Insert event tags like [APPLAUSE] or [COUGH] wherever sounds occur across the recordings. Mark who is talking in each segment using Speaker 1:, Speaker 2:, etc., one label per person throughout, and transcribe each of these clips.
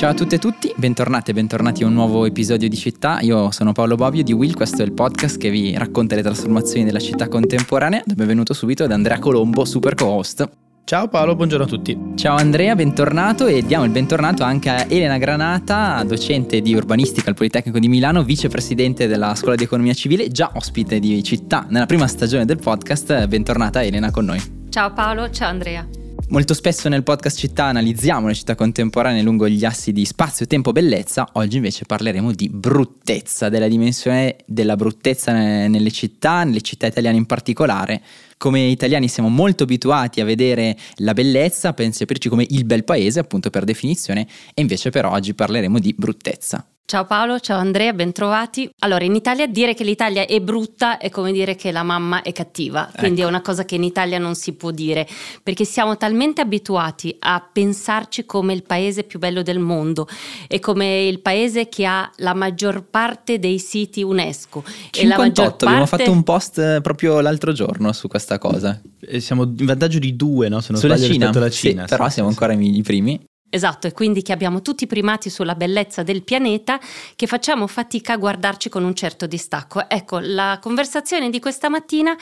Speaker 1: Ciao a tutte e tutti, bentornati e bentornati a un nuovo episodio di Città. Io sono Paolo Bobbio di Will, questo è il podcast che vi racconta le trasformazioni della città contemporanea. Benvenuto subito ad Andrea Colombo, super co-host.
Speaker 2: Ciao Paolo, buongiorno a tutti.
Speaker 1: Ciao Andrea, bentornato e diamo il bentornato anche a Elena Granata, docente di urbanistica al Politecnico di Milano, vicepresidente della Scuola di Economia Civile, già ospite di Città nella prima stagione del podcast. Bentornata Elena con noi.
Speaker 3: Ciao Paolo, ciao Andrea.
Speaker 1: Molto spesso nel podcast città analizziamo le città contemporanee lungo gli assi di spazio, tempo, bellezza, oggi invece parleremo di bruttezza, della dimensione della bruttezza nelle città, nelle città italiane in particolare. Come italiani siamo molto abituati a vedere la bellezza, percepirci come il bel paese, appunto per definizione, e invece per oggi parleremo di bruttezza.
Speaker 3: Ciao Paolo, ciao Andrea, bentrovati. Allora, in Italia dire che l'Italia è brutta è come dire che la mamma è cattiva, quindi ecco. è una cosa che in Italia non si può dire, perché siamo talmente abituati a pensarci come il paese più bello del mondo e come il paese che ha la maggior parte dei siti UNESCO.
Speaker 1: 58, e la maggior parte... abbiamo fatto un post eh, proprio l'altro giorno su questa cosa.
Speaker 2: E siamo in vantaggio di due, no?
Speaker 1: Se non Sulla Cina, alla Cina. Sì, però siamo ancora i primi.
Speaker 3: Esatto, e quindi che abbiamo tutti primati sulla bellezza del pianeta, che facciamo fatica a guardarci con un certo distacco. Ecco, la conversazione di questa mattina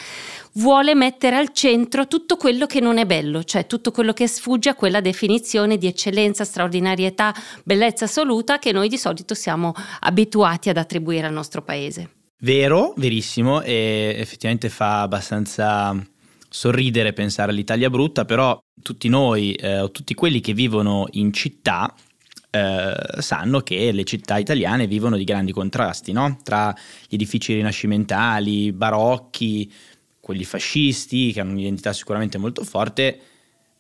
Speaker 3: vuole mettere al centro tutto quello che non è bello, cioè tutto quello che sfugge a quella definizione di eccellenza, straordinarietà, bellezza assoluta che noi di solito siamo abituati ad attribuire al nostro paese.
Speaker 2: Vero, verissimo, e effettivamente fa abbastanza sorridere pensare all'Italia brutta, però tutti noi eh, o tutti quelli che vivono in città eh, sanno che le città italiane vivono di grandi contrasti, no? tra gli edifici rinascimentali, barocchi, quelli fascisti, che hanno un'identità sicuramente molto forte,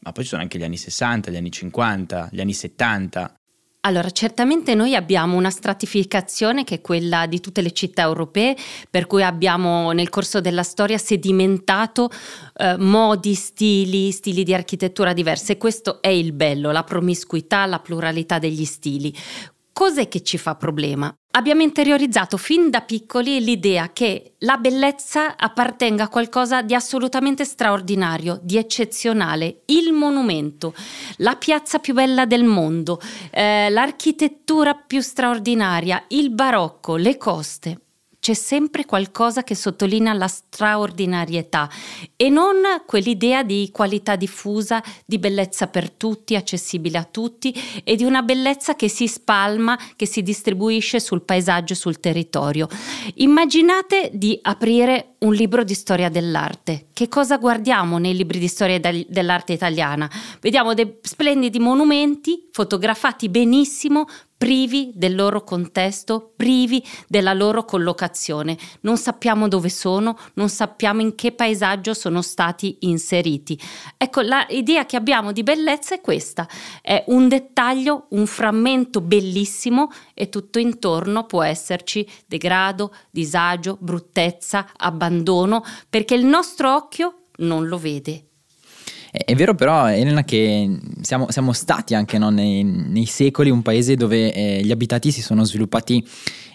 Speaker 2: ma poi ci sono anche gli anni 60, gli anni 50, gli anni 70,
Speaker 3: allora, certamente noi abbiamo una stratificazione che è quella di tutte le città europee, per cui abbiamo nel corso della storia sedimentato eh, modi, stili, stili di architettura diversi e questo è il bello, la promiscuità, la pluralità degli stili. Cos'è che ci fa problema? Abbiamo interiorizzato fin da piccoli l'idea che la bellezza appartenga a qualcosa di assolutamente straordinario, di eccezionale, il monumento, la piazza più bella del mondo, eh, l'architettura più straordinaria, il barocco, le coste c'è sempre qualcosa che sottolinea la straordinarietà e non quell'idea di qualità diffusa, di bellezza per tutti, accessibile a tutti e di una bellezza che si spalma, che si distribuisce sul paesaggio sul territorio. Immaginate di aprire un libro di storia dell'arte. Che cosa guardiamo nei libri di storia dell'arte italiana? Vediamo dei splendidi monumenti fotografati benissimo, privi del loro contesto, privi della loro collocazione. Non sappiamo dove sono, non sappiamo in che paesaggio sono stati inseriti. Ecco, l'idea che abbiamo di bellezza è questa, è un dettaglio, un frammento bellissimo e tutto intorno può esserci degrado, disagio, bruttezza, abbandono, perché il nostro occhio non lo vede.
Speaker 1: È vero però, Elena, che siamo, siamo stati anche no, nei, nei, secoli un paese dove eh, gli abitati si sono sviluppati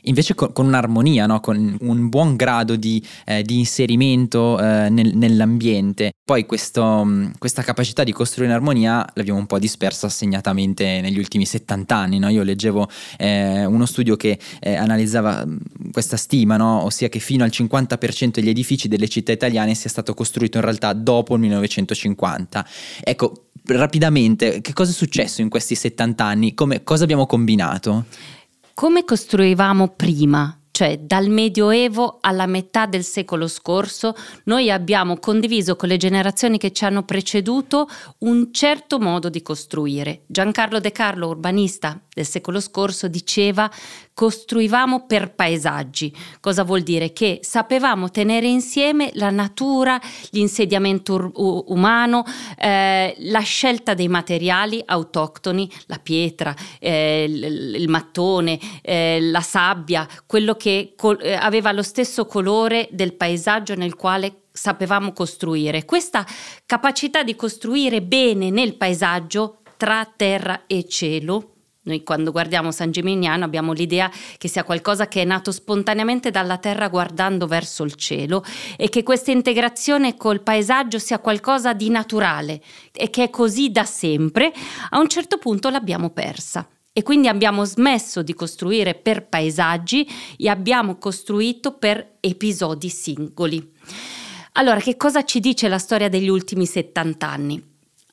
Speaker 1: invece con, con un'armonia, no? con un buon grado di, eh, di inserimento eh, nel, nell'ambiente. Poi questo, questa capacità di costruire in armonia l'abbiamo un po' dispersa segnatamente negli ultimi 70 anni. No? Io leggevo eh, uno studio che eh, analizzava questa stima, ossia che fino al 50% degli edifici delle città italiane sia stato costruito in realtà dopo il 1950. Ecco, rapidamente, che cosa è successo in questi 70 anni? Come, cosa abbiamo combinato?
Speaker 3: Come costruivamo prima? Cioè dal Medioevo alla metà del secolo scorso noi abbiamo condiviso con le generazioni che ci hanno preceduto un certo modo di costruire. Giancarlo De Carlo, urbanista del secolo scorso, diceva costruivamo per paesaggi. Cosa vuol dire? Che sapevamo tenere insieme la natura, l'insediamento ur- umano, eh, la scelta dei materiali autoctoni, la pietra, eh, il, il, mattone, eh, la sabbia, quello che col- eh, aveva lo stesso colore del paesaggio nel quale sapevamo costruire. Questa capacità di costruire bene nel paesaggio tra terra e cielo noi quando guardiamo San Gimignano abbiamo l'idea che sia qualcosa che è nato spontaneamente dalla terra guardando verso il cielo e che questa integrazione col paesaggio sia qualcosa di naturale e che è così da sempre, a un certo punto l'abbiamo persa. E quindi abbiamo smesso di costruire per paesaggi e abbiamo costruito per episodi singoli. Allora, che cosa ci dice la storia degli ultimi 70 anni?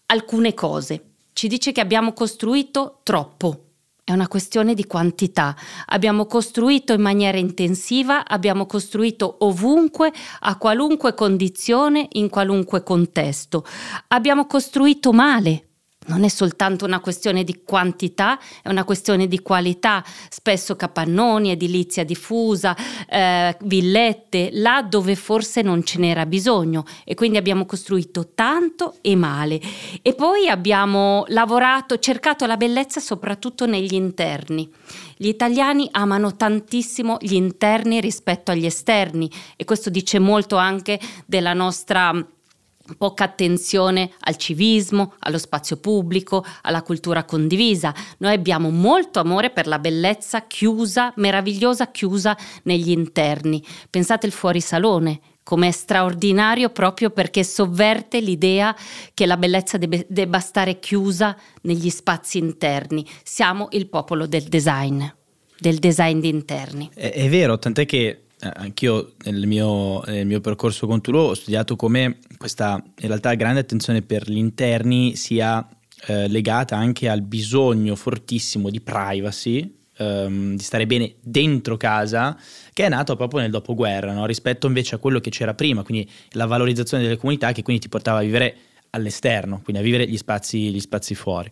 Speaker 3: Alcune cose. Ci dice che abbiamo costruito troppo, è una questione di quantità. Abbiamo costruito in maniera intensiva, abbiamo costruito ovunque, a qualunque condizione, in qualunque contesto. Abbiamo costruito male, non è soltanto una questione di quantità, è una questione di qualità, spesso capannoni, edilizia diffusa, eh, villette, là dove forse non ce n'era bisogno e quindi abbiamo costruito tanto e male. E poi abbiamo lavorato, cercato la bellezza soprattutto negli interni. Gli italiani amano tantissimo gli interni rispetto agli esterni e questo dice molto anche della nostra poca attenzione al civismo, allo spazio pubblico, alla cultura condivisa. Noi abbiamo molto amore per la bellezza chiusa, meravigliosa chiusa negli interni. Pensate il fuorisalone, come straordinario proprio perché sovverte l'idea che la bellezza debba, debba stare chiusa negli spazi interni. Siamo il popolo del design, del design di interni.
Speaker 2: È, è vero, tant'è che eh, anch'io nel mio, nel mio, percorso con Tulu ho studiato come questa in realtà grande attenzione per gli interni sia eh, legata anche al bisogno fortissimo di privacy, ehm, di stare bene dentro casa, che è nato proprio nel dopoguerra, no? rispetto invece a quello che c'era prima, quindi la valorizzazione delle comunità che quindi ti portava a vivere all'esterno, quindi a vivere gli spazi, gli spazi fuori.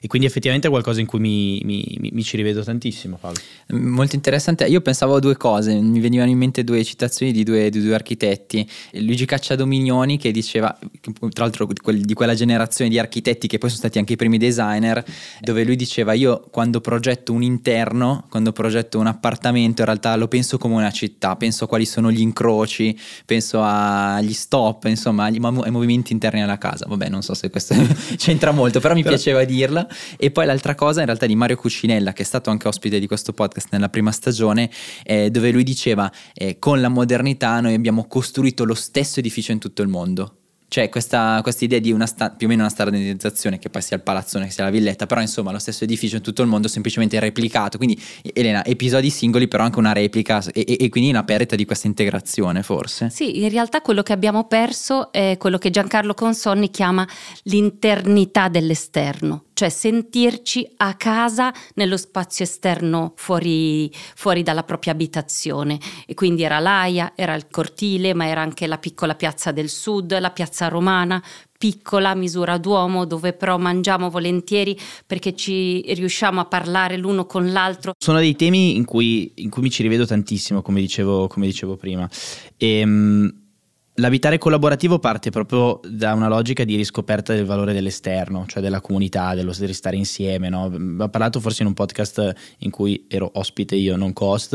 Speaker 2: E quindi effettivamente è qualcosa in cui mi, mi, mi, ci rivedo tantissimo, Fabio.
Speaker 1: Molto interessante. Io pensavo a due cose, mi venivano in mente due citazioni di due, di due architetti. Luigi Cacciadominioni che diceva, tra l'altro di quella generazione di architetti che poi sono stati anche i primi designer, dove lui diceva io quando progetto un interno, quando progetto un appartamento, in realtà lo penso come una città, penso a quali sono gli incroci, penso agli stop, insomma ai movimenti interni alla casa casa. Vabbè, non so se questo [LAUGHS] c'entra molto, però mi però... piaceva dirla. E poi l'altra cosa, in realtà, di Mario Cucinella, che è stato anche ospite di questo podcast nella prima stagione, eh, dove lui diceva: eh, Con la modernità noi abbiamo costruito lo stesso edificio in tutto il mondo c'è questa, questa idea di una sta- più o meno una standardizzazione che poi sia il palazzone che sia la villetta, però insomma lo stesso edificio in tutto il mondo semplicemente replicato, quindi Elena, episodi singoli però anche una replica e, e, e quindi una perdita di questa integrazione forse.
Speaker 3: Sì, in realtà quello che abbiamo perso è quello che Giancarlo Consonni chiama l'internità dell'esterno, cioè sentirci a casa nello spazio esterno fuori, fuori, dalla propria abitazione. E quindi era l'AIA, era il cortile, ma era anche la piccola piazza del sud, la piazza romana, piccola misura d'uomo dove però mangiamo volentieri perché ci riusciamo a parlare l'uno con l'altro.
Speaker 2: Sono dei temi in cui, in cui mi ci rivedo tantissimo, come dicevo, come dicevo prima. E, ehm, L'abitare collaborativo parte proprio da una logica di riscoperta del valore dell'esterno, cioè della comunità, dello stare insieme. No? Ho parlato forse in un podcast in cui ero ospite io, non cost,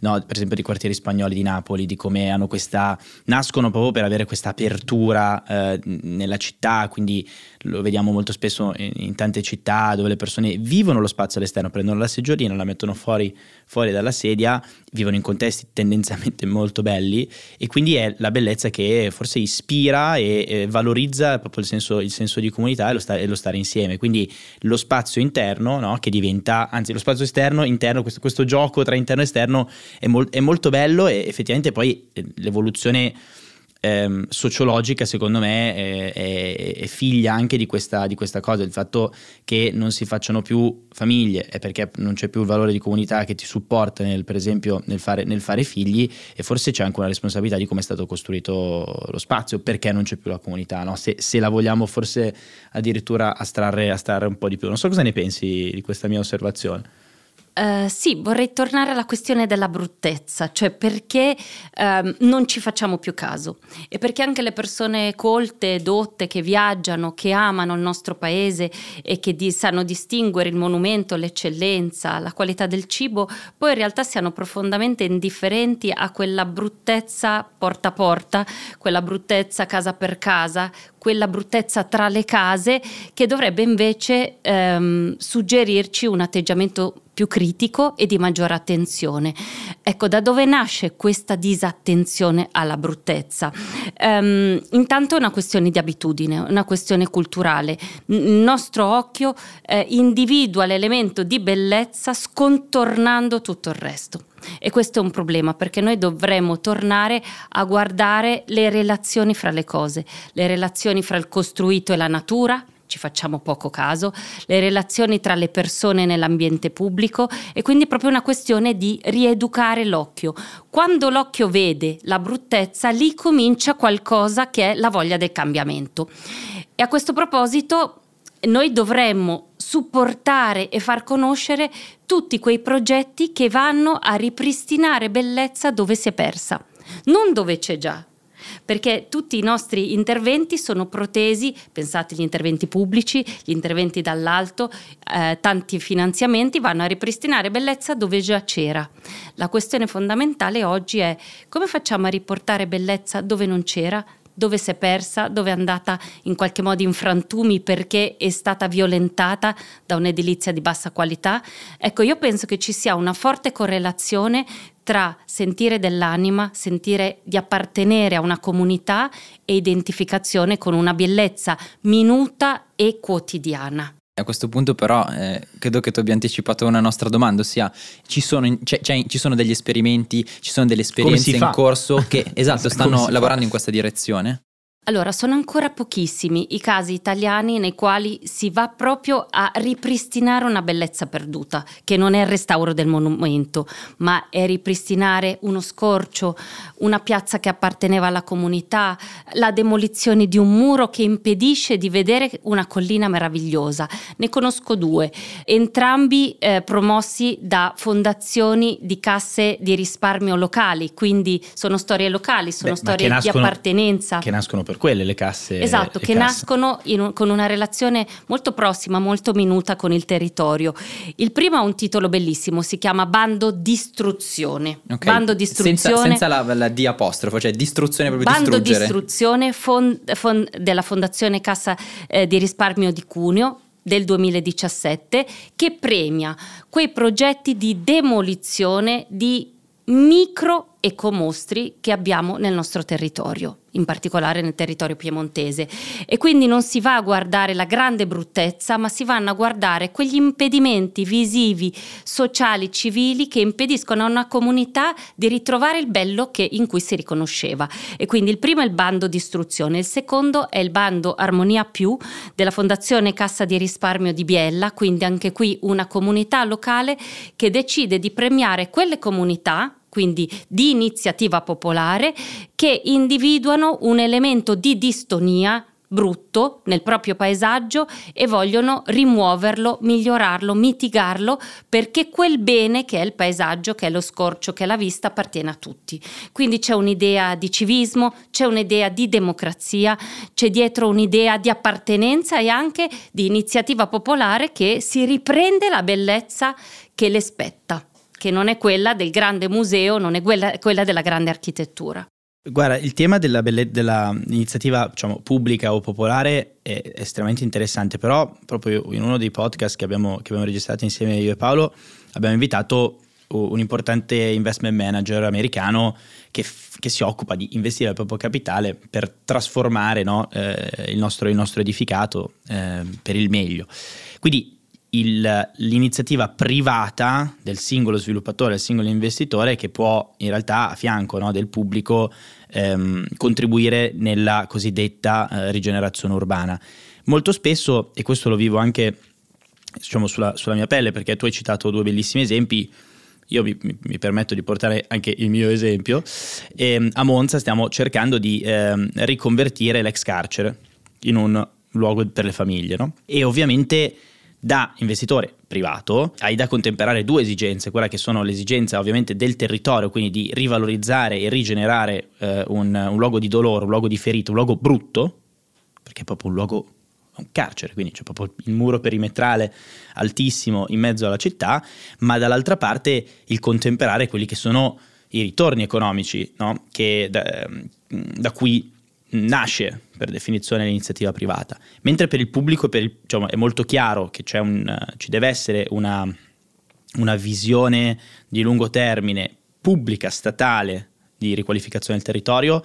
Speaker 2: no? per esempio di quartieri spagnoli di Napoli, di come hanno questa, nascono proprio per avere questa apertura eh, nella città, quindi lo vediamo molto spesso in, in, tante città dove le persone vivono lo spazio all'esterno, prendono la seggiolina, la mettono fuori, fuori dalla sedia, vivono in contesti tendenzialmente [LAUGHS] molto belli e quindi è la bellezza che forse ispira e, e valorizza proprio il senso, il senso, di comunità e lo, sta, e lo, stare insieme. Quindi lo spazio interno no, che diventa, anzi lo spazio esterno, interno, questo, questo gioco tra interno e esterno è, mol, è molto bello e effettivamente poi eh, l'evoluzione ehm, sociologica, secondo me, è, è, è figlia anche di questa, di questa, cosa, il fatto che non si facciano più famiglie, è perché non c'è più il valore di comunità che ti supporta, nel, per esempio, nel fare, nel fare figli e forse c'è anche una responsabilità di come è stato costruito lo spazio, perché non c'è più la comunità, no? se, se, la vogliamo forse addirittura astrarre, astrarre un po' di più. Non so cosa ne pensi di questa mia osservazione.
Speaker 3: Uh, sì, vorrei tornare alla questione della bruttezza, cioè perché uh, non ci facciamo più caso e perché anche le persone colte, dotte, che viaggiano, che amano il nostro paese e che di- sanno distinguere il monumento, l'eccellenza, la qualità del cibo, poi in realtà siano profondamente indifferenti a quella bruttezza porta a porta, quella bruttezza casa per casa, quella bruttezza tra le case che dovrebbe invece um, suggerirci un atteggiamento più critico e di maggiore attenzione. Ecco, da dove nasce questa disattenzione alla bruttezza? Um, intanto è una questione di abitudine, una questione culturale. Il nostro occhio eh, individua l'elemento di bellezza scontornando tutto il resto. E questo è un problema perché noi dovremmo tornare a guardare le relazioni fra le cose, le relazioni fra il costruito e la natura, ci facciamo poco caso, le relazioni tra le persone nell'ambiente pubblico e quindi è proprio una questione di rieducare l'occhio. Quando l'occhio vede la bruttezza, lì comincia qualcosa che è la voglia del cambiamento. E a questo proposito noi dovremmo supportare e far conoscere tutti quei progetti che vanno a ripristinare bellezza dove si è persa, non dove c'è già, perché tutti i nostri interventi sono protesi, pensate agli interventi pubblici, gli interventi dall'alto, eh, tanti finanziamenti vanno a ripristinare bellezza dove già c'era. La questione fondamentale oggi è come facciamo a riportare bellezza dove non c'era, dove si è persa, dove è andata in qualche modo in frantumi perché è stata violentata da un'edilizia di bassa qualità. Ecco, io penso che ci sia una forte correlazione tra sentire dell'anima, sentire di appartenere a una comunità e identificazione con una bellezza minuta e quotidiana.
Speaker 1: A questo punto però eh, credo che tu abbia anticipato una nostra domanda, ossia ci sono, cioè, cioè, ci sono degli esperimenti, ci sono delle esperienze in corso che [LAUGHS] esatto, stanno lavorando in questa direzione?
Speaker 3: Allora, sono ancora pochissimi i casi italiani nei quali si va proprio a ripristinare una bellezza perduta, che non è il restauro del monumento, ma è ripristinare uno scorcio, una piazza che apparteneva alla comunità, la demolizione di un muro che impedisce di vedere una collina meravigliosa. Ne conosco due, entrambi eh, promossi da fondazioni di casse di risparmio locali, quindi sono storie locali, sono Beh, storie nascono, di appartenenza.
Speaker 2: Che nascono per quelle le casse.
Speaker 3: Esatto,
Speaker 2: le
Speaker 3: che
Speaker 2: casse.
Speaker 3: nascono un, con una relazione molto prossima, molto minuta con il territorio. Il primo ha un titolo bellissimo, si chiama Bando Distruzione.
Speaker 1: Okay.
Speaker 3: Bando Distruzione.
Speaker 1: Senza, senza la, la, D apostrofo, cioè distruzione proprio
Speaker 3: Bando
Speaker 1: distruggere.
Speaker 3: Distruzione fond, fond, della Fondazione Cassa eh, di Risparmio di Cuneo del 2017 che premia quei progetti di demolizione di micro ecomostri che abbiamo nel nostro territorio, in particolare nel territorio piemontese. E quindi non si va a guardare la grande bruttezza, ma si vanno a guardare quegli impedimenti visivi, sociali, civili che impediscono a una comunità di ritrovare il bello che, in cui si riconosceva. E quindi il primo è il bando di istruzione, il secondo è il bando Armonia Più della Fondazione Cassa di Risparmio di Biella, quindi anche qui una comunità locale che decide di premiare quelle comunità quindi di iniziativa popolare, che individuano un elemento di distonia brutto nel proprio paesaggio e vogliono rimuoverlo, migliorarlo, mitigarlo perché quel bene che è il paesaggio, che è lo scorcio, che è la vista appartiene a tutti. Quindi c'è un'idea di civismo, c'è un'idea di democrazia, c'è dietro un'idea di appartenenza e anche di iniziativa popolare che si riprende la bellezza che le spetta che non è quella del grande museo, non è quella, quella della grande architettura.
Speaker 2: Guarda, il tema della dell'iniziativa diciamo, pubblica o popolare è estremamente interessante, però proprio in uno dei podcast che abbiamo, che abbiamo registrato insieme io e Paolo abbiamo invitato un importante investment manager americano che, che si occupa di investire il proprio capitale per trasformare no, eh, il, nostro, il, nostro, edificato eh, per il meglio. Quindi il, l'iniziativa privata del singolo sviluppatore, del singolo investitore che può in realtà a fianco no, del pubblico ehm, contribuire nella cosiddetta eh, rigenerazione urbana. Molto spesso, e questo lo vivo anche diciamo, sulla, sulla, mia pelle perché tu hai citato due bellissimi esempi, io mi, mi, permetto di portare anche il mio esempio, ehm, a Monza stiamo cercando di ehm, riconvertire l'ex carcere in un luogo per le famiglie no? e ovviamente da investitore privato hai da contemperare due esigenze, quella che sono l'esigenza ovviamente del territorio, quindi di rivalorizzare e rigenerare eh, un, un, luogo di dolore, un luogo di ferito, un luogo brutto, perché è proprio un luogo, un carcere, quindi c'è proprio il muro perimetrale altissimo in mezzo alla città, ma dall'altra parte il contemperare quelli che sono i ritorni economici no? che, da, da cui nasce per definizione l'iniziativa privata, mentre per il pubblico per il, diciamo, è molto chiaro che un, ci deve essere una, una, visione di lungo termine pubblica, statale di riqualificazione del territorio,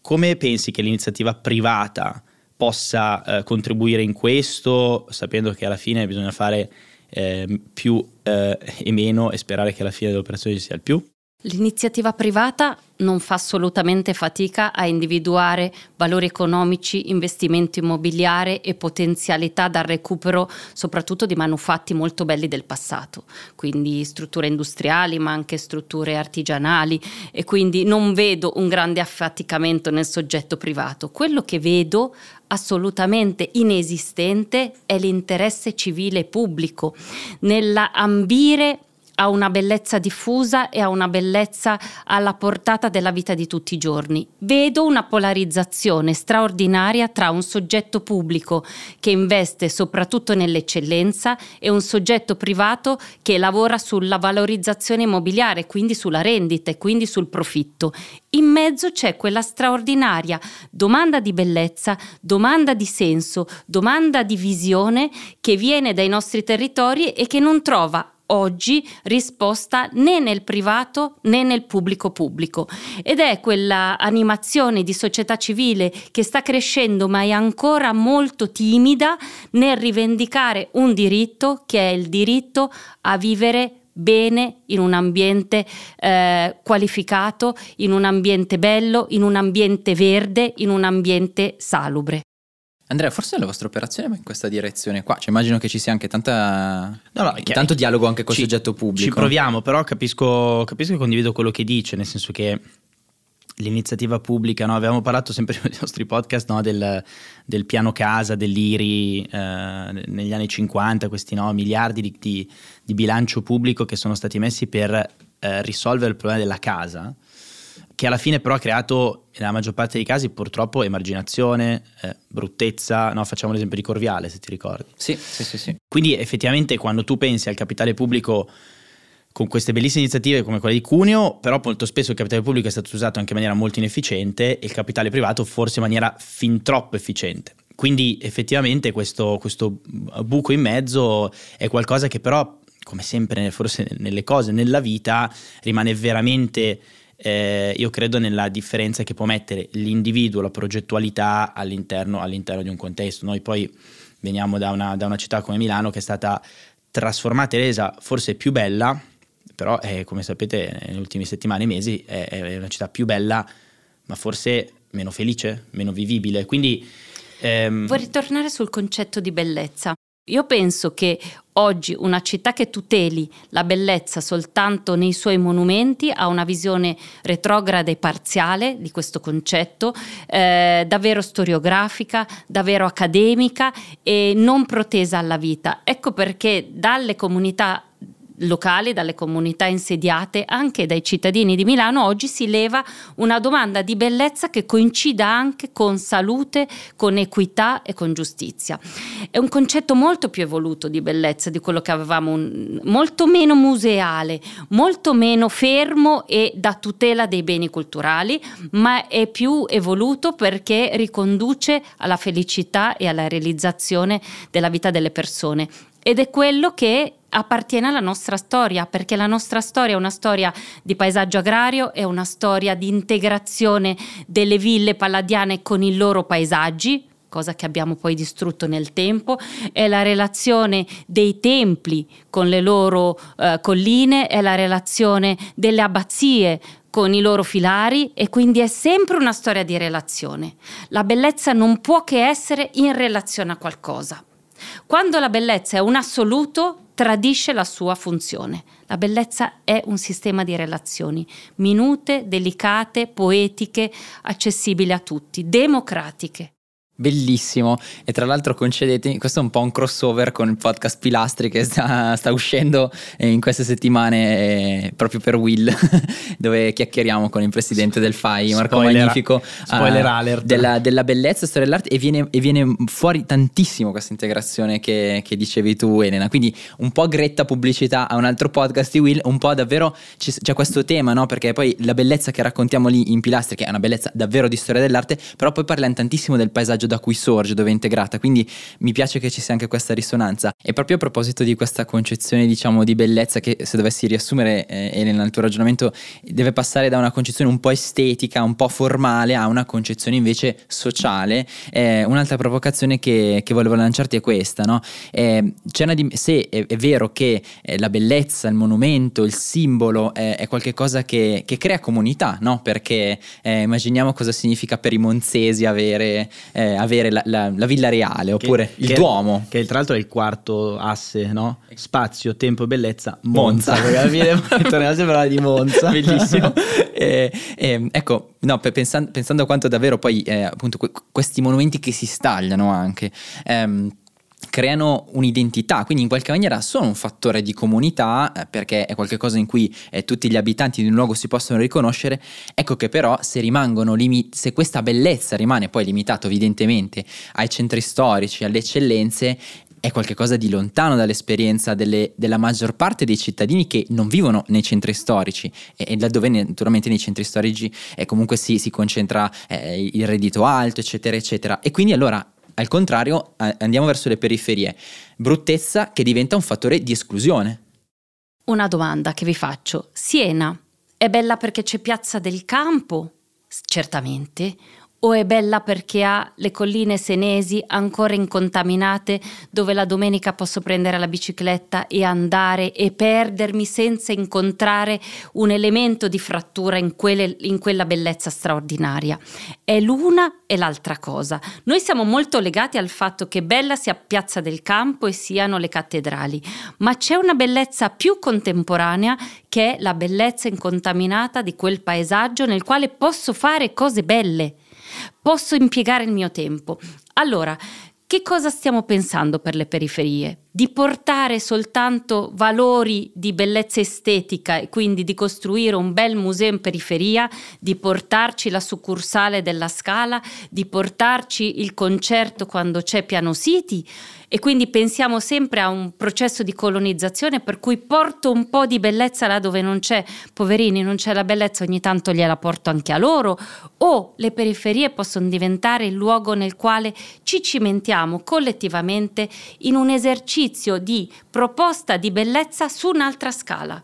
Speaker 2: come pensi che l'iniziativa privata possa eh, contribuire in questo, sapendo che alla fine bisogna fare eh, più eh, e meno e sperare che alla fine dell'operazione ci sia il più?
Speaker 3: L'iniziativa privata non fa assolutamente fatica a individuare valori economici, investimento immobiliare e potenzialità dal recupero soprattutto di manufatti molto belli del passato, quindi strutture industriali ma anche strutture artigianali e quindi non vedo un grande affaticamento nel soggetto privato. Quello che vedo assolutamente inesistente è l'interesse civile pubblico nell'ambire ha una bellezza diffusa e ha una bellezza alla portata della vita di tutti i giorni. Vedo una polarizzazione straordinaria tra un soggetto pubblico che investe soprattutto nell'eccellenza e un soggetto privato che lavora sulla valorizzazione immobiliare, quindi sulla rendita e quindi sul profitto. In mezzo c'è quella straordinaria domanda di bellezza, domanda di senso, domanda di visione che viene dai nostri territori e che non trova oggi risposta né nel privato né nel pubblico pubblico ed è quella animazione di società civile che sta crescendo ma è ancora molto timida nel rivendicare un diritto che è il diritto a vivere bene in un ambiente eh, qualificato, in un ambiente bello, in un ambiente verde, in un ambiente salubre.
Speaker 1: Andrea, forse la vostra operazione va in questa direzione qua, cioè, immagino che ci sia anche tanta, no, no, tanto dialogo anche con il soggetto pubblico.
Speaker 2: Ci proviamo, però capisco, capisco e condivido quello che dice, nel senso che l'iniziativa pubblica, no? avevamo parlato sempre [LAUGHS] nei nostri podcast no? del, del, piano casa, dell'IRI eh, negli anni 50, questi no? miliardi di, di, di, bilancio pubblico che sono stati messi per eh, risolvere il problema della casa che alla fine però ha creato nella maggior parte dei casi purtroppo emarginazione, eh, bruttezza, no, facciamo l'esempio di Corviale se ti ricordi.
Speaker 1: Sì, sì, sì, sì.
Speaker 2: Quindi effettivamente quando tu pensi al capitale pubblico con queste bellissime iniziative come quella di Cuneo, però molto spesso il capitale pubblico è stato usato anche in maniera molto inefficiente e il capitale privato forse in maniera fin troppo efficiente. Quindi effettivamente questo, questo buco in mezzo è qualcosa che però, come sempre forse nelle cose, nella vita, rimane veramente eh, io credo nella differenza che può mettere l'individuo, la progettualità all'interno, all'interno di un contesto. Noi poi veniamo da una, da una, città come Milano che è stata trasformata e resa forse più bella, però è, come sapete nelle ultime settimane e mesi è, è, una città più bella, ma forse meno felice, meno vivibile. Quindi...
Speaker 3: Ehm... Vorrei tornare sul concetto di bellezza. Io penso che oggi una città che tuteli la bellezza soltanto nei suoi monumenti ha una visione retrograda e parziale di questo concetto, eh, davvero storiografica, davvero accademica e non protesa alla vita. Ecco perché dalle comunità locali, dalle comunità insediate, anche dai cittadini di Milano, oggi si leva una domanda di bellezza che coincida anche con salute, con equità e con giustizia. È un concetto molto più evoluto di bellezza di quello che avevamo, un, molto meno museale, molto meno fermo e da tutela dei beni culturali, ma è più evoluto perché riconduce alla felicità e alla realizzazione della vita delle persone ed è quello che appartiene alla nostra storia, perché la nostra storia è una storia di paesaggio agrario, è una storia di integrazione delle ville palladiane con i loro paesaggi, cosa che abbiamo poi distrutto nel tempo, è la relazione dei templi con le loro eh, colline, è la relazione delle abbazie con i loro filari e quindi è sempre una storia di relazione. La bellezza non può che essere in relazione a qualcosa. Quando la bellezza è un assoluto, tradisce la sua funzione. La bellezza è un sistema di relazioni minute, delicate, poetiche, accessibili a tutti, democratiche.
Speaker 1: Bellissimo. E tra l'altro concedetemi, questo è un po' un crossover con il podcast Pilastri che sta, [LAUGHS] sta uscendo in queste settimane eh, proprio per Will [LAUGHS] dove chiacchieriamo con il presidente del FAI Marco spoiler, Magnifico
Speaker 2: spoiler uh, alert.
Speaker 1: della, della, bellezza, storia dell'arte e viene, e viene, fuori tantissimo questa integrazione che, che, dicevi tu Elena. Quindi un po' gretta pubblicità a un altro podcast di Will un po' davvero c'è, c'è questo tema no? perché poi la bellezza che raccontiamo lì in Pilastri che è una bellezza davvero di storia dell'arte però poi parliamo tantissimo del paesaggio paesaggio da cui sorge, dove è integrata, quindi mi piace che ci sia anche questa risonanza. E proprio a proposito di questa concezione, diciamo, di bellezza, che se dovessi riassumere, eh, il tuo ragionamento deve passare da una concezione un po' estetica, un po' formale, a una concezione invece sociale. Eh, un'altra provocazione che, che, volevo lanciarti è questa, no? Eh, di, se è, è, vero che eh, la bellezza, il monumento, il simbolo è qualcosa che, che, crea comunità, no? Perché eh, immaginiamo cosa significa per i monzesi avere, eh, avere la, la, la, Villa Reale oppure
Speaker 2: che,
Speaker 1: il
Speaker 2: che,
Speaker 1: Duomo.
Speaker 2: Che tra l'altro è il quarto asse, no? Spazio, tempo e bellezza, Monza. Monza. Alla fine [LAUGHS] torniamo sempre a di Monza. [LAUGHS]
Speaker 1: Bellissimo. [LAUGHS] e, e, ecco, no, pensando, pensando, a quanto davvero poi eh, appunto questi monumenti che si stagliano anche. Ehm, creano un'identità, quindi in qualche maniera sono un fattore di comunità eh, perché è qualcosa in cui eh, tutti gli abitanti di un luogo si possono riconoscere, ecco che però se rimangono limi- se questa bellezza rimane poi limitata evidentemente ai centri storici, alle eccellenze, è qualcosa di lontano dall'esperienza delle, della maggior parte dei cittadini che non vivono nei centri storici. E, e laddove naturalmente nei centri storici eh, comunque si, si concentra eh, il reddito alto eccetera eccetera. E quindi allora al contrario, andiamo verso le periferie. Bruttezza che diventa un fattore di esclusione.
Speaker 3: Una domanda che vi faccio. Siena è bella perché c'è Piazza del Campo? Certamente o è bella perché ha le colline senesi ancora incontaminate dove la domenica posso prendere la bicicletta e andare e perdermi senza incontrare un elemento di frattura in, quelle, in quella bellezza straordinaria. È l'una e l'altra cosa. Noi siamo molto legati al fatto che bella sia Piazza del Campo e siano le cattedrali, ma c'è una bellezza più contemporanea che è la bellezza incontaminata di quel paesaggio nel quale posso fare cose belle posso impiegare il mio tempo. Allora, che cosa stiamo pensando per le periferie? Di portare soltanto valori di bellezza estetica e quindi di costruire un bel museo in periferia, di portarci la succursale della Scala, di portarci il concerto quando c'è Piano City e quindi pensiamo sempre a un processo di colonizzazione per cui porto un po' di bellezza là dove non c'è, poverini, non c'è la bellezza, ogni tanto gliela porto anche a loro, o le periferie possono diventare il luogo nel quale ci cimentiamo collettivamente in un esercizio di proposta di bellezza su un'altra scala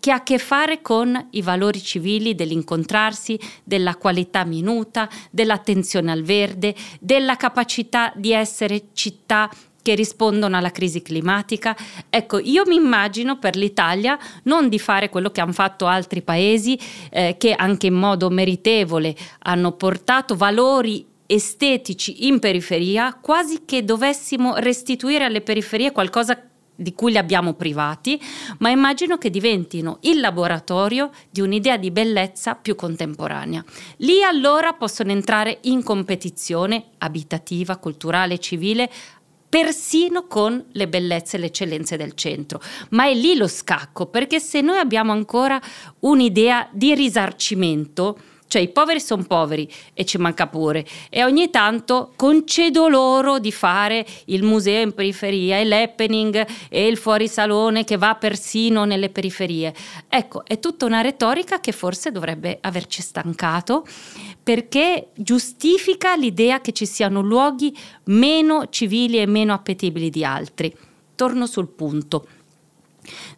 Speaker 3: che ha a che fare con i valori civili dell'incontrarsi, della qualità minuta, dell'attenzione al verde, della capacità di essere città che rispondono alla crisi climatica. Ecco, io mi immagino per l'Italia non di fare quello che hanno fatto altri paesi eh, che anche in modo meritevole hanno portato valori estetici in periferia, quasi che dovessimo restituire alle periferie qualcosa di cui li abbiamo privati, ma immagino che diventino il laboratorio di un'idea di bellezza più contemporanea. Lì allora possono entrare in competizione abitativa, culturale, civile persino con le bellezze e le eccellenze del centro. Ma è lì lo scacco, perché se noi abbiamo ancora un'idea di risarcimento, cioè i poveri sono poveri e ci manca pure e ogni tanto concedo loro di fare il museo in periferia e l'happening e il fuorisalone che va persino nelle periferie. Ecco, è tutta una retorica che forse dovrebbe averci stancato perché giustifica l'idea che ci siano luoghi meno civili e meno appetibili di altri. Torno sul punto.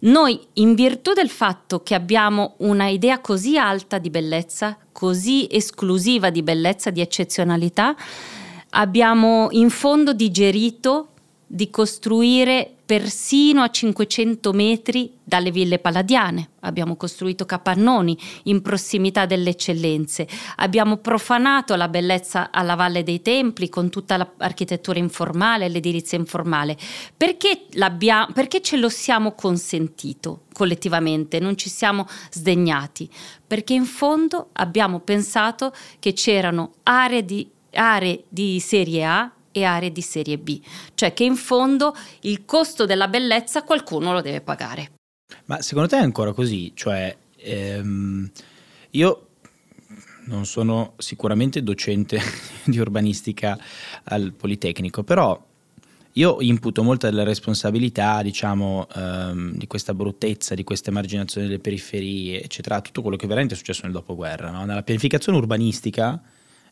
Speaker 3: Noi, in virtù del fatto che abbiamo una idea così alta di bellezza, così esclusiva di bellezza, di eccezionalità, abbiamo in fondo digerito di costruire persino a 500 metri dalle ville palladiane. Abbiamo costruito capannoni in prossimità delle eccellenze. Abbiamo profanato la bellezza alla Valle dei Templi con tutta l'architettura informale, l'edilizia informale. Perché, perché ce lo siamo consentito collettivamente, non ci siamo sdegnati? Perché in fondo abbiamo pensato che c'erano aree di, aree di serie A e aree di serie B, cioè che in fondo il costo della bellezza qualcuno lo deve pagare.
Speaker 2: Ma secondo te è ancora così? Cioè, ehm, io non sono sicuramente docente [LAUGHS] di urbanistica al Politecnico, però io imputo molta della responsabilità, diciamo, ehm, di questa bruttezza, di questa emarginazione delle periferie, eccetera, tutto quello che veramente è successo nel dopoguerra. No? Nella pianificazione urbanistica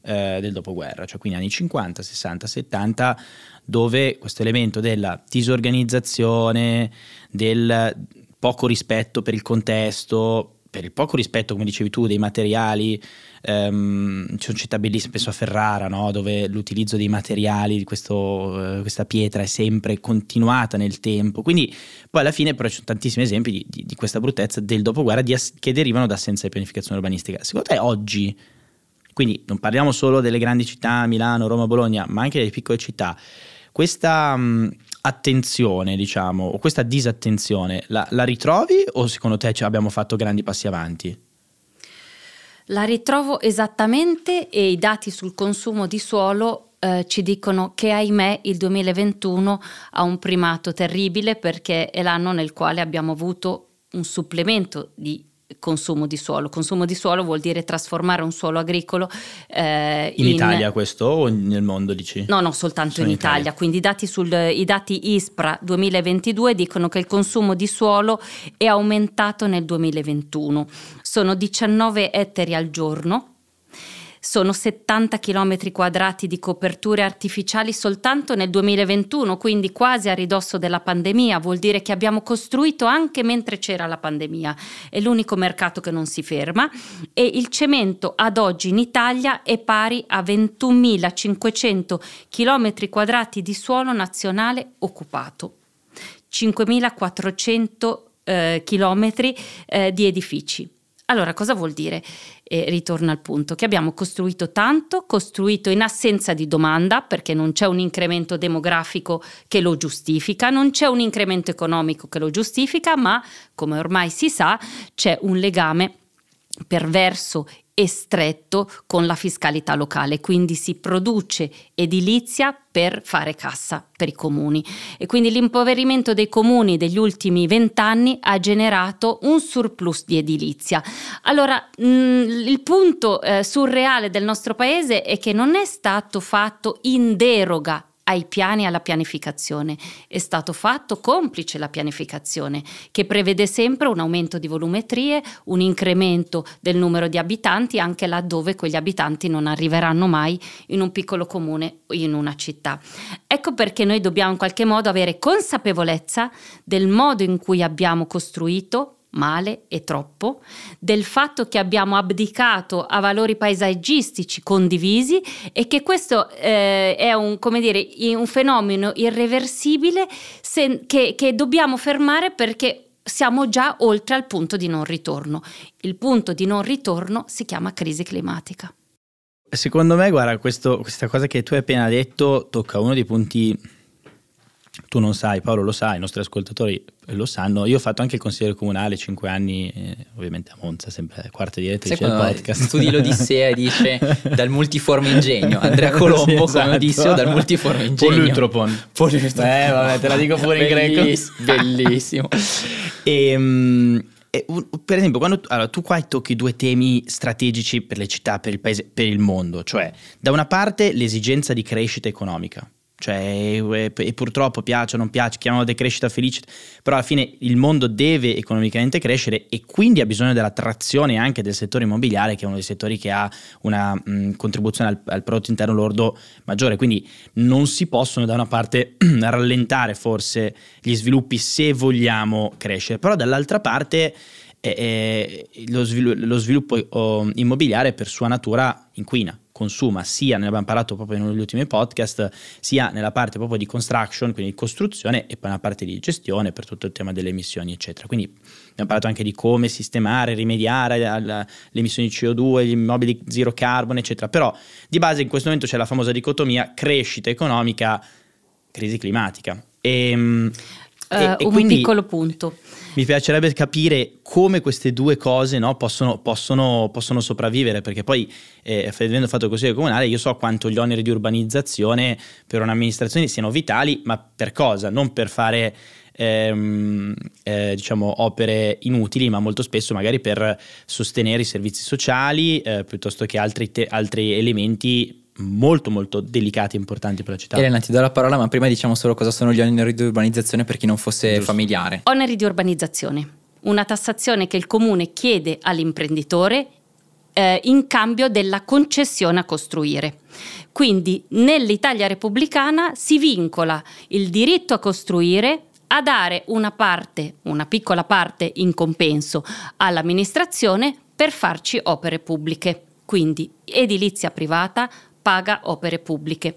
Speaker 2: eh, del dopoguerra, cioè quindi anni 50, 60, 70, dove questo elemento della disorganizzazione, del poco rispetto per il contesto, per il poco rispetto, come dicevi tu, dei materiali, um, ci sono città bellissime, spesso a Ferrara, no? dove l'utilizzo dei materiali di questo, uh, questa pietra è sempre continuata nel tempo. Quindi poi alla fine però ci sono tantissimi esempi di, di, di questa bruttezza del dopoguerra ass- che derivano da assenza di pianificazione urbanistica. Secondo te oggi, quindi non parliamo solo delle grandi città, Milano, Roma, Bologna, ma anche delle piccole città, questa... Um, attenzione, diciamo, o questa disattenzione, la, la ritrovi o secondo te abbiamo fatto grandi passi avanti?
Speaker 3: La ritrovo esattamente e i dati sul consumo di suolo eh, ci dicono che ahimè il 2021 ha un primato terribile perché è l'anno nel quale abbiamo avuto un supplemento di consumo di suolo. Consumo di suolo vuol dire trasformare un suolo agricolo
Speaker 2: eh, in, in, Italia questo o nel mondo dici?
Speaker 3: No, no, soltanto in, in Italia. Italia. Quindi i dati, sul, i dati ISPRA 2022 dicono che il consumo di suolo è aumentato nel 2021. Sono 19 ettari al giorno sono 70 km quadrati di coperture artificiali soltanto nel 2021, quindi quasi a ridosso della pandemia, vuol dire che abbiamo costruito anche mentre c'era la pandemia, è l'unico mercato che non si ferma. E il cemento ad oggi in Italia è pari a 21.500 km quadrati di suolo nazionale occupato, 5.400 eh, chilometri eh, di edifici. Allora, cosa vuol dire? E ritorno al punto che abbiamo costruito tanto, costruito in assenza di domanda, perché non c'è un incremento demografico che lo giustifica, non c'è un incremento economico che lo giustifica, ma come ormai si sa, c'è un legame perverso e stretto con la fiscalità locale, quindi si produce edilizia per fare cassa per i comuni e quindi l'impoverimento dei comuni degli ultimi vent'anni ha generato un surplus di edilizia. Allora, mh, il punto eh, surreale del nostro paese è che non è stato fatto in deroga ai piani e alla pianificazione. È stato fatto complice la pianificazione, che prevede sempre un aumento di volumetrie, un incremento del numero di abitanti, anche laddove quegli abitanti non arriveranno mai in un piccolo comune o in una città. Ecco perché noi dobbiamo in qualche modo avere consapevolezza del modo in cui abbiamo costruito male e troppo, del fatto che abbiamo abdicato a valori paesaggistici condivisi e che questo eh, è un, dire, un, fenomeno irreversibile se, che, che dobbiamo fermare perché siamo già oltre al punto di non ritorno. Il punto di non ritorno si chiama crisi climatica.
Speaker 2: Secondo me, guarda, questo, questa cosa che tu hai appena detto tocca uno dei punti tu non sai, Paolo lo sa, i nostri ascoltatori lo sanno. Io ho fatto anche il consigliere comunale cinque anni, eh, ovviamente a Monza, sempre quarta direttrice del podcast.
Speaker 1: Studi l'Odissea e dice [LAUGHS] dal multiforme ingegno. Andrea Colombo, sì, esatto. come Odisseo, dal multiforme ingegno.
Speaker 2: Polutropon.
Speaker 1: Polutropon.
Speaker 2: Eh, vabbè, te la dico pure in greco.
Speaker 1: Bellissimo.
Speaker 2: e, um, per esempio, quando allora, tu qua tocchi due temi strategici per le città, per il paese, per il mondo, cioè da una parte l'esigenza di crescita economica, cioè, e purtroppo piace o non piace, chiamano decrescita felice, però alla fine il mondo deve economicamente crescere e quindi ha bisogno della trazione anche del settore immobiliare, che è uno dei settori che ha una mh, contribuzione al, al, prodotto interno lordo maggiore. Quindi non si possono da una parte [CLEARS THROAT] rallentare forse gli sviluppi se vogliamo crescere, però dall'altra parte eh, eh, lo, svilu- lo, sviluppo oh, immobiliare per sua natura inquina consuma sia, ne abbiamo parlato proprio negli ultimi podcast, sia nella parte proprio di construction, quindi di costruzione e poi nella parte di gestione per tutto il tema delle emissioni eccetera. Quindi abbiamo parlato anche di come sistemare, rimediare alle emissioni di CO2, gli immobili zero carbon eccetera, però di base in questo momento c'è la famosa dicotomia crescita economica, crisi climatica.
Speaker 3: E, uh, e, e un piccolo punto
Speaker 2: mi piacerebbe capire come queste due cose no, possono, possono, possono, sopravvivere, perché poi, eh, avendo fatto il Consiglio Comunale, io so quanto gli oneri di urbanizzazione per un'amministrazione siano vitali, ma per cosa? Non per fare ehm, eh, diciamo, opere inutili, ma molto spesso magari per sostenere i servizi sociali eh, piuttosto che altri, te- altri elementi molto molto delicati e importanti per la città.
Speaker 1: Elena ti do la parola, ma prima diciamo solo cosa sono gli oneri di urbanizzazione per chi non fosse Giusto. familiare.
Speaker 3: Oneri di urbanizzazione, una tassazione che il comune chiede all'imprenditore eh, in cambio della concessione a costruire. Quindi nell'Italia repubblicana si vincola il diritto a costruire a dare una parte, una piccola parte in compenso all'amministrazione per farci opere pubbliche. Quindi edilizia privata paga opere pubbliche.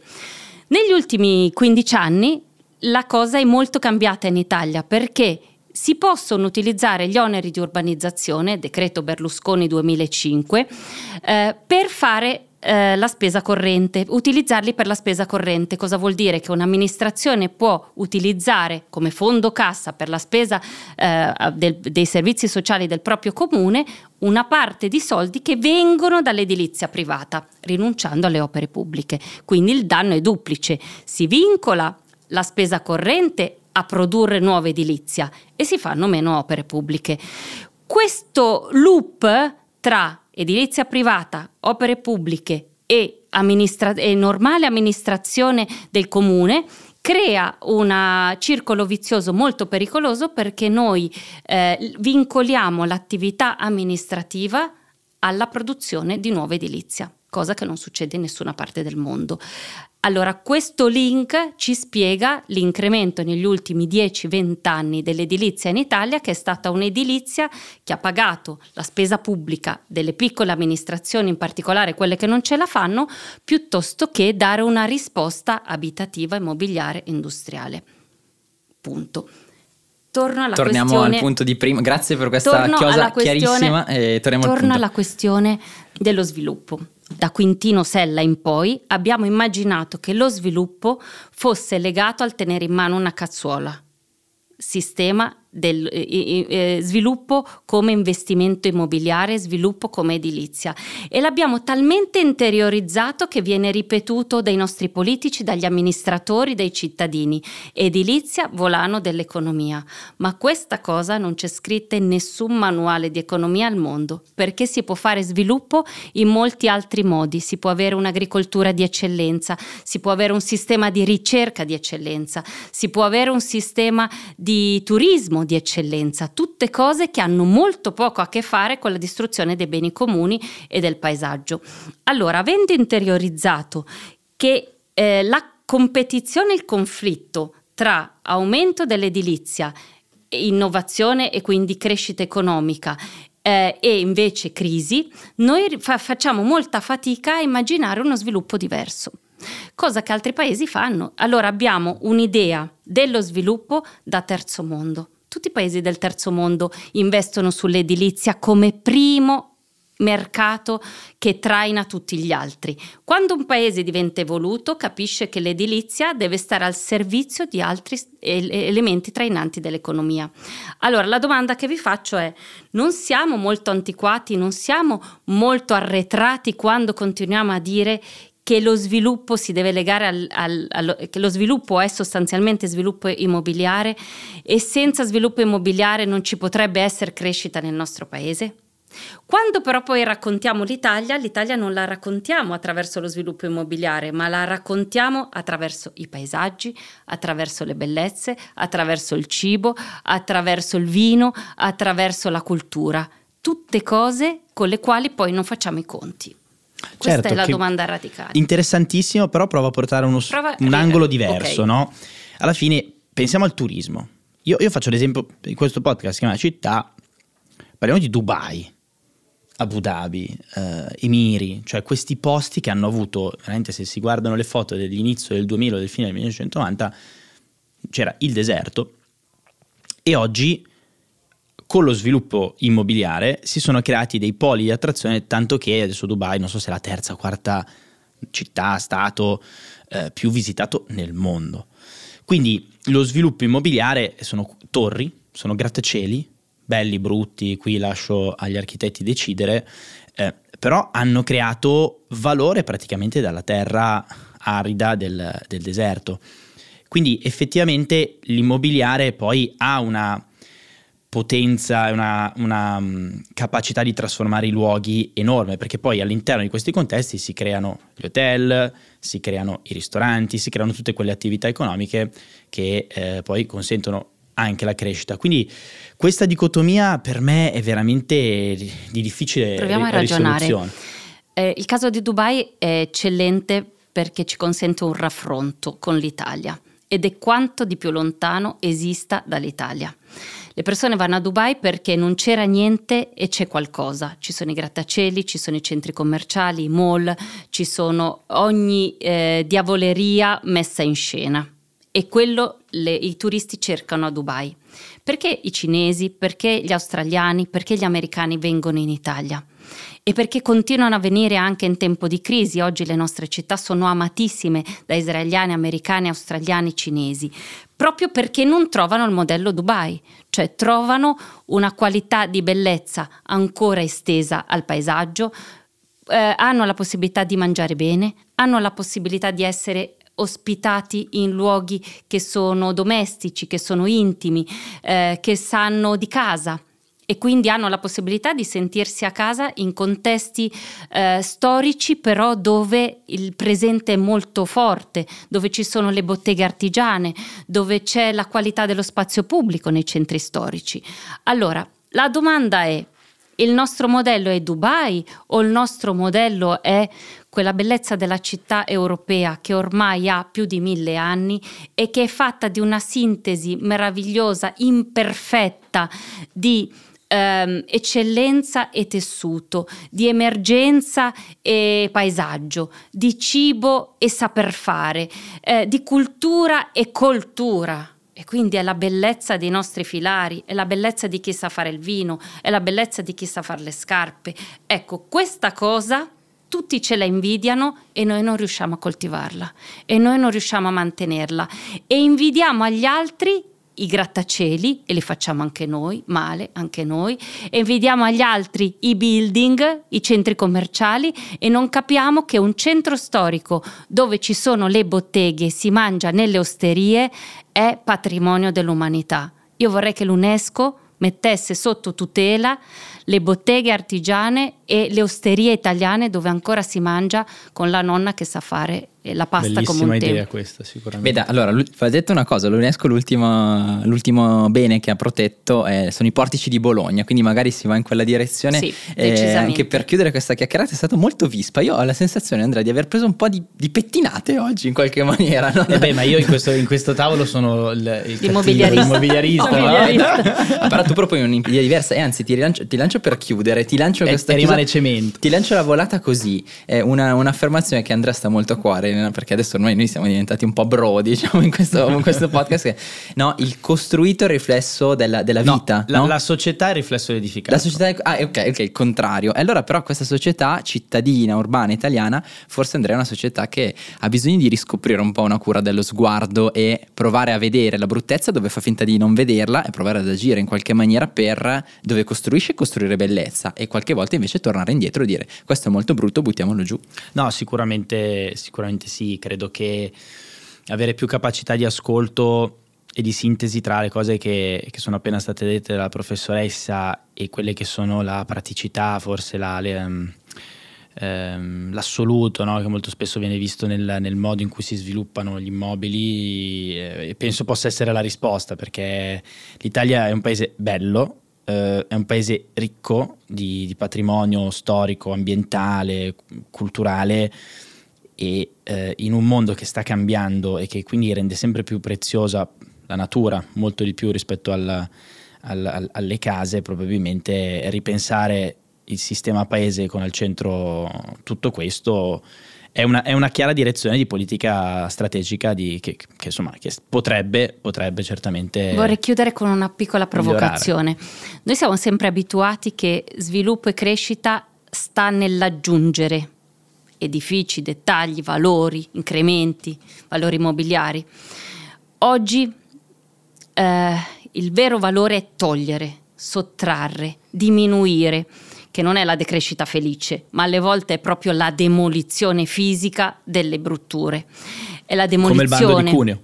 Speaker 3: Negli ultimi 15 anni la cosa è molto cambiata in Italia perché si possono utilizzare gli oneri di urbanizzazione, decreto Berlusconi 2005, eh, per fare eh, la spesa corrente, utilizzarli per la spesa corrente. Cosa vuol dire? Che un'amministrazione può utilizzare come fondo cassa per la spesa eh, del, dei servizi sociali del proprio comune una parte di soldi che vengono dall'edilizia privata, rinunciando alle opere pubbliche. Quindi il danno è duplice. Si vincola la spesa corrente a produrre nuova edilizia e si fanno meno opere pubbliche. Questo loop tra edilizia privata, opere pubbliche e, amministra- e normale amministrazione del comune crea un circolo vizioso molto pericoloso perché noi eh, vincoliamo l'attività amministrativa alla produzione di nuova edilizia, cosa che non succede in nessuna parte del mondo. Allora, questo link ci spiega l'incremento negli ultimi 10-20 anni dell'edilizia in Italia, che è stata un'edilizia che ha pagato la spesa pubblica delle piccole amministrazioni, in particolare quelle che non ce la fanno, piuttosto che dare una risposta abitativa, immobiliare, industriale. Punto. Torno alla
Speaker 1: torniamo
Speaker 3: questione,
Speaker 1: al punto di prima. Grazie per questa chiosa chiarissima. E torniamo
Speaker 3: torno
Speaker 1: al punto.
Speaker 3: alla questione dello sviluppo. Da Quintino Sella in poi abbiamo immaginato che lo sviluppo fosse legato al tenere in mano una cazzuola, sistema del eh, eh, sviluppo come investimento immobiliare, sviluppo come edilizia e l'abbiamo talmente interiorizzato che viene ripetuto dai nostri politici, dagli amministratori, dai cittadini. Edilizia, volano dell'economia. Ma questa cosa non c'è scritta in nessun manuale di economia al mondo, perché si può fare sviluppo in molti altri modi. Si può avere un'agricoltura di eccellenza, si può avere un sistema di ricerca di eccellenza, si può avere un sistema di turismo di eccellenza, tutte cose che hanno molto poco a che fare con la distruzione dei beni comuni e del paesaggio. Allora, avendo interiorizzato che eh, la competizione il conflitto tra aumento dell'edilizia, innovazione e quindi crescita economica eh, e invece crisi, noi fa- facciamo molta fatica a immaginare uno sviluppo diverso cosa che altri paesi fanno. Allora abbiamo un'idea dello sviluppo da terzo mondo tutti i paesi del terzo mondo investono sull'edilizia come primo mercato che traina tutti gli altri. Quando un paese diventa evoluto capisce che l'edilizia deve stare al servizio di altri elementi trainanti dell'economia. Allora la domanda che vi faccio è, non siamo molto antiquati, non siamo molto arretrati quando continuiamo a dire che lo sviluppo si deve legare al, al, al, che lo sviluppo è sostanzialmente sviluppo immobiliare e senza sviluppo immobiliare non ci potrebbe essere crescita nel nostro paese? Quando però poi raccontiamo l'Italia, l'Italia non la raccontiamo attraverso lo sviluppo immobiliare, ma la raccontiamo attraverso i paesaggi, attraverso le bellezze, attraverso il cibo, attraverso il vino, attraverso la cultura, tutte cose con le quali poi non facciamo i conti. Questa
Speaker 2: certo,
Speaker 3: è la domanda radicale.
Speaker 2: Interessantissimo, però provo a portare uno, prova, un angolo diverso, okay. no? Alla fine pensiamo al turismo. Io, io faccio l'esempio di questo podcast, si chiama Città, parliamo di Dubai, Abu Dhabi, eh, Emiri, cioè questi posti che hanno avuto, veramente se si guardano le foto dell'inizio del 2000 o del fine del 1990, c'era il deserto e oggi con lo sviluppo immobiliare si sono creati dei poli di attrazione, tanto che adesso Dubai, non so se è la terza o quarta città, stato eh, più visitato nel mondo. Quindi lo sviluppo immobiliare sono torri, sono grattacieli, belli, brutti, qui lascio agli architetti decidere, eh, però hanno creato valore praticamente dalla terra arida del, del deserto. Quindi effettivamente l'immobiliare poi ha una potenza e una, una um, capacità di trasformare i luoghi enorme, perché poi all'interno di questi contesti si creano gli hotel, si creano i ristoranti, si creano tutte quelle attività economiche che eh, poi consentono anche la crescita. Quindi questa dicotomia per me è veramente di difficile
Speaker 3: Proviamo a ragionare. Eh, il caso di Dubai è eccellente perché ci consente un raffronto con l'Italia ed è quanto di più lontano esista dall'Italia. Le persone vanno a Dubai perché non c'era niente e c'è qualcosa. Ci sono i grattacieli, ci sono i centri commerciali, i mall, ci sono ogni eh, diavoleria messa in scena. E quello le, i turisti cercano a Dubai. Perché i cinesi, perché gli australiani, perché gli americani vengono in Italia? E perché continuano a venire anche in tempo di crisi. Oggi le nostre città sono amatissime da israeliani, americani, australiani, cinesi, proprio perché non trovano il modello Dubai, cioè trovano una qualità di bellezza ancora estesa al paesaggio, eh, hanno la possibilità di mangiare bene, hanno la possibilità di essere ospitati in luoghi che sono domestici, che sono intimi, eh, che sanno di casa e quindi hanno la possibilità di sentirsi a casa in contesti eh, storici però dove il presente è molto forte, dove ci sono le botteghe artigiane, dove c'è la qualità dello spazio pubblico nei centri storici. Allora, la domanda è, il nostro modello è Dubai o il nostro modello è quella bellezza della città europea che ormai ha più di mille anni e che è fatta di una sintesi meravigliosa, imperfetta di ehm, eccellenza e tessuto, di emergenza e paesaggio, di cibo e saper fare, eh, di cultura e cultura. E quindi è la bellezza dei nostri filari, è la bellezza di chi sa fare il vino, è la bellezza di chi sa fare le scarpe. Ecco, questa cosa tutti ce la invidiano e noi non riusciamo a coltivarla e noi non riusciamo a mantenerla e invidiamo agli altri i grattacieli e li facciamo anche noi, male anche noi, e vediamo agli altri i building, i centri commerciali e non capiamo che un centro storico dove ci sono le botteghe, si mangia nelle osterie, è patrimonio dell'umanità. Io vorrei che l'UNESCO mettesse sotto tutela le botteghe artigiane e le osterie italiane dove ancora si mangia con la nonna che sa fare la pasta
Speaker 2: Bellissima
Speaker 3: come un
Speaker 2: idea
Speaker 3: tempo.
Speaker 2: questa sicuramente.
Speaker 1: Veda, allora, va detto una cosa, l'UNESCO l'ultimo, l'ultimo bene che ha protetto eh, sono i portici di Bologna, quindi magari si va in quella direzione.
Speaker 3: Sì,
Speaker 1: eh, anche per chiudere questa chiacchierata è stato molto vispa. Io ho la sensazione, Andrea, di aver preso un po' di, di pettinate oggi in qualche maniera. No?
Speaker 2: Eh beh, ma io in questo, in questo tavolo sono il, il
Speaker 3: L'immobiliarista.
Speaker 2: l'immobiliarista.
Speaker 1: Ah, però tu proponi un'idea diversa e anzi ti lancio, ti lancio per chiudere, ti lancio
Speaker 2: E-
Speaker 1: questa
Speaker 2: e rimane cemento.
Speaker 1: Ti lancio la volata così, è una, un'affermazione che Andrea sta molto a cuore, perché adesso ormai noi siamo diventati un po' bro, [LAUGHS] diciamo, in questo, in questo podcast, che, no, il costruito è il riflesso della, della
Speaker 2: No,
Speaker 1: vita,
Speaker 2: la,
Speaker 1: no?
Speaker 2: la società è il riflesso dell'edificato.
Speaker 1: La società è, ah, ok, ok, il contrario. E allora, però, questa società cittadina, urbana, italiana, forse Andrea è una società che ha bisogno di riscoprire un po' una cura dello sguardo e provare a vedere la bruttezza dove fa finta di non vederla e provare ad agire in qualche maniera per dove costruisce costruire bellezza e qualche volta invece tornare indietro e dire questo è molto brutto, buttiamolo giù.
Speaker 2: No, sicuramente, sicuramente sì, credo che avere più capacità di ascolto e di sintesi tra le cose che, che sono appena state dette dalla professoressa e quelle che sono la praticità, forse la, le, ehm, ehm, l'assoluto, no? che molto spesso viene visto nel, nel modo in cui si sviluppano gli immobili, eh, penso possa essere la risposta, perché l'Italia è un paese bello, eh, è un paese ricco di, di patrimonio storico, ambientale, culturale e eh, in un mondo che sta cambiando e che quindi rende sempre più preziosa la natura, molto di più rispetto al- al- al- alle case, probabilmente ripensare il sistema paese con al centro tutto questo è una, è una chiara direzione di politica strategica di- che, che, insomma, che potrebbe, potrebbe certamente...
Speaker 3: Vorrei chiudere con una piccola provocazione. Noi siamo sempre abituati che sviluppo e crescita sta nell'aggiungere edifici, dettagli, valori, incrementi, valori immobiliari. Oggi eh, il vero valore è togliere, sottrarre, diminuire, che non è la decrescita felice, ma alle volte è proprio la demolizione fisica delle brutture. È la
Speaker 2: come il bando
Speaker 3: demolizione
Speaker 2: di Cuneo.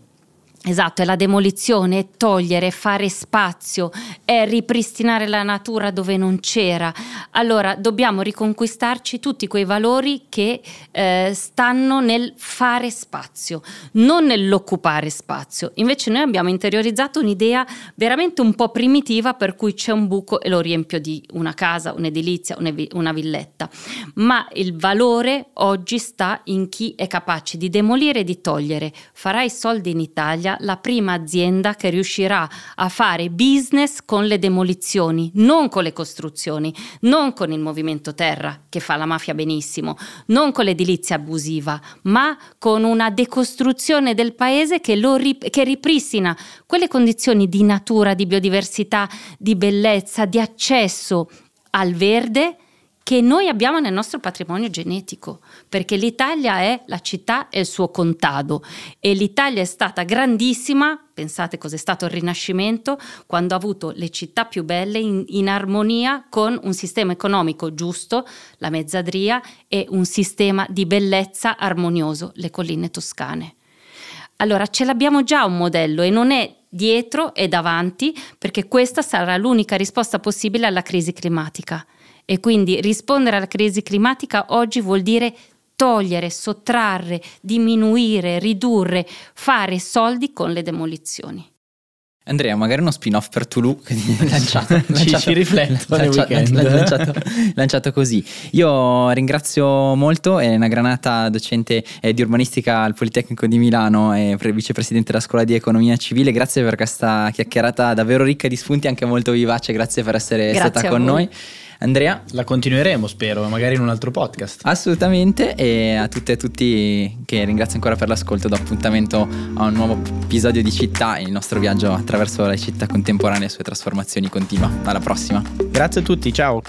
Speaker 3: Esatto, è la demolizione, togliere, fare spazio, è ripristinare la natura dove non c'era. Allora dobbiamo riconquistarci tutti quei valori che eh, stanno nel fare spazio, non nell'occupare spazio. Invece noi abbiamo interiorizzato un'idea veramente un po' primitiva per cui c'è un buco e lo riempio di una casa, un'edilizia, una villetta. Ma il valore oggi sta in chi è capace di demolire e di togliere. Farà i soldi in Italia Italia la prima azienda che riuscirà a fare business con le demolizioni, non con le costruzioni, non con il movimento terra che fa la mafia benissimo, non con l'edilizia abusiva, ma con una decostruzione del paese che, rip- che ripristina quelle condizioni di natura, di biodiversità, di bellezza, di accesso al verde che noi abbiamo nel nostro patrimonio genetico, perché l'Italia è la città e il suo contado e l'Italia è stata grandissima, pensate cos'è stato il Rinascimento, quando ha avuto le città più belle in, in armonia con un sistema economico giusto, la mezzadria, e un sistema di bellezza armonioso, le colline toscane. Allora ce l'abbiamo già un modello e non è dietro e davanti, perché questa sarà l'unica risposta possibile alla crisi climatica. E quindi rispondere alla crisi climatica oggi vuol dire togliere, sottrarre, diminuire, ridurre, fare soldi con le demolizioni.
Speaker 1: Andrea, magari uno spin-off per Tulu
Speaker 2: lanciato, [LAUGHS] lanciato, ci, ci rifletto lanciato,
Speaker 1: lanciato, lanciato, così. Io ringrazio molto Elena Granata, docente eh, di urbanistica al Politecnico di Milano e vicepresidente della Scuola di Economia Civile. Grazie per questa chiacchierata davvero ricca di spunti, anche molto vivace. Grazie per essere
Speaker 3: Grazie
Speaker 1: stata con noi. Andrea.
Speaker 2: La continueremo, spero, magari in un altro podcast.
Speaker 1: Assolutamente, e a tutte e a tutti che ringrazio ancora per l'ascolto, do appuntamento a un nuovo episodio di città il nostro viaggio attraverso le città contemporanee e le sue trasformazioni continua. Alla prossima.
Speaker 2: Grazie a tutti, ciao.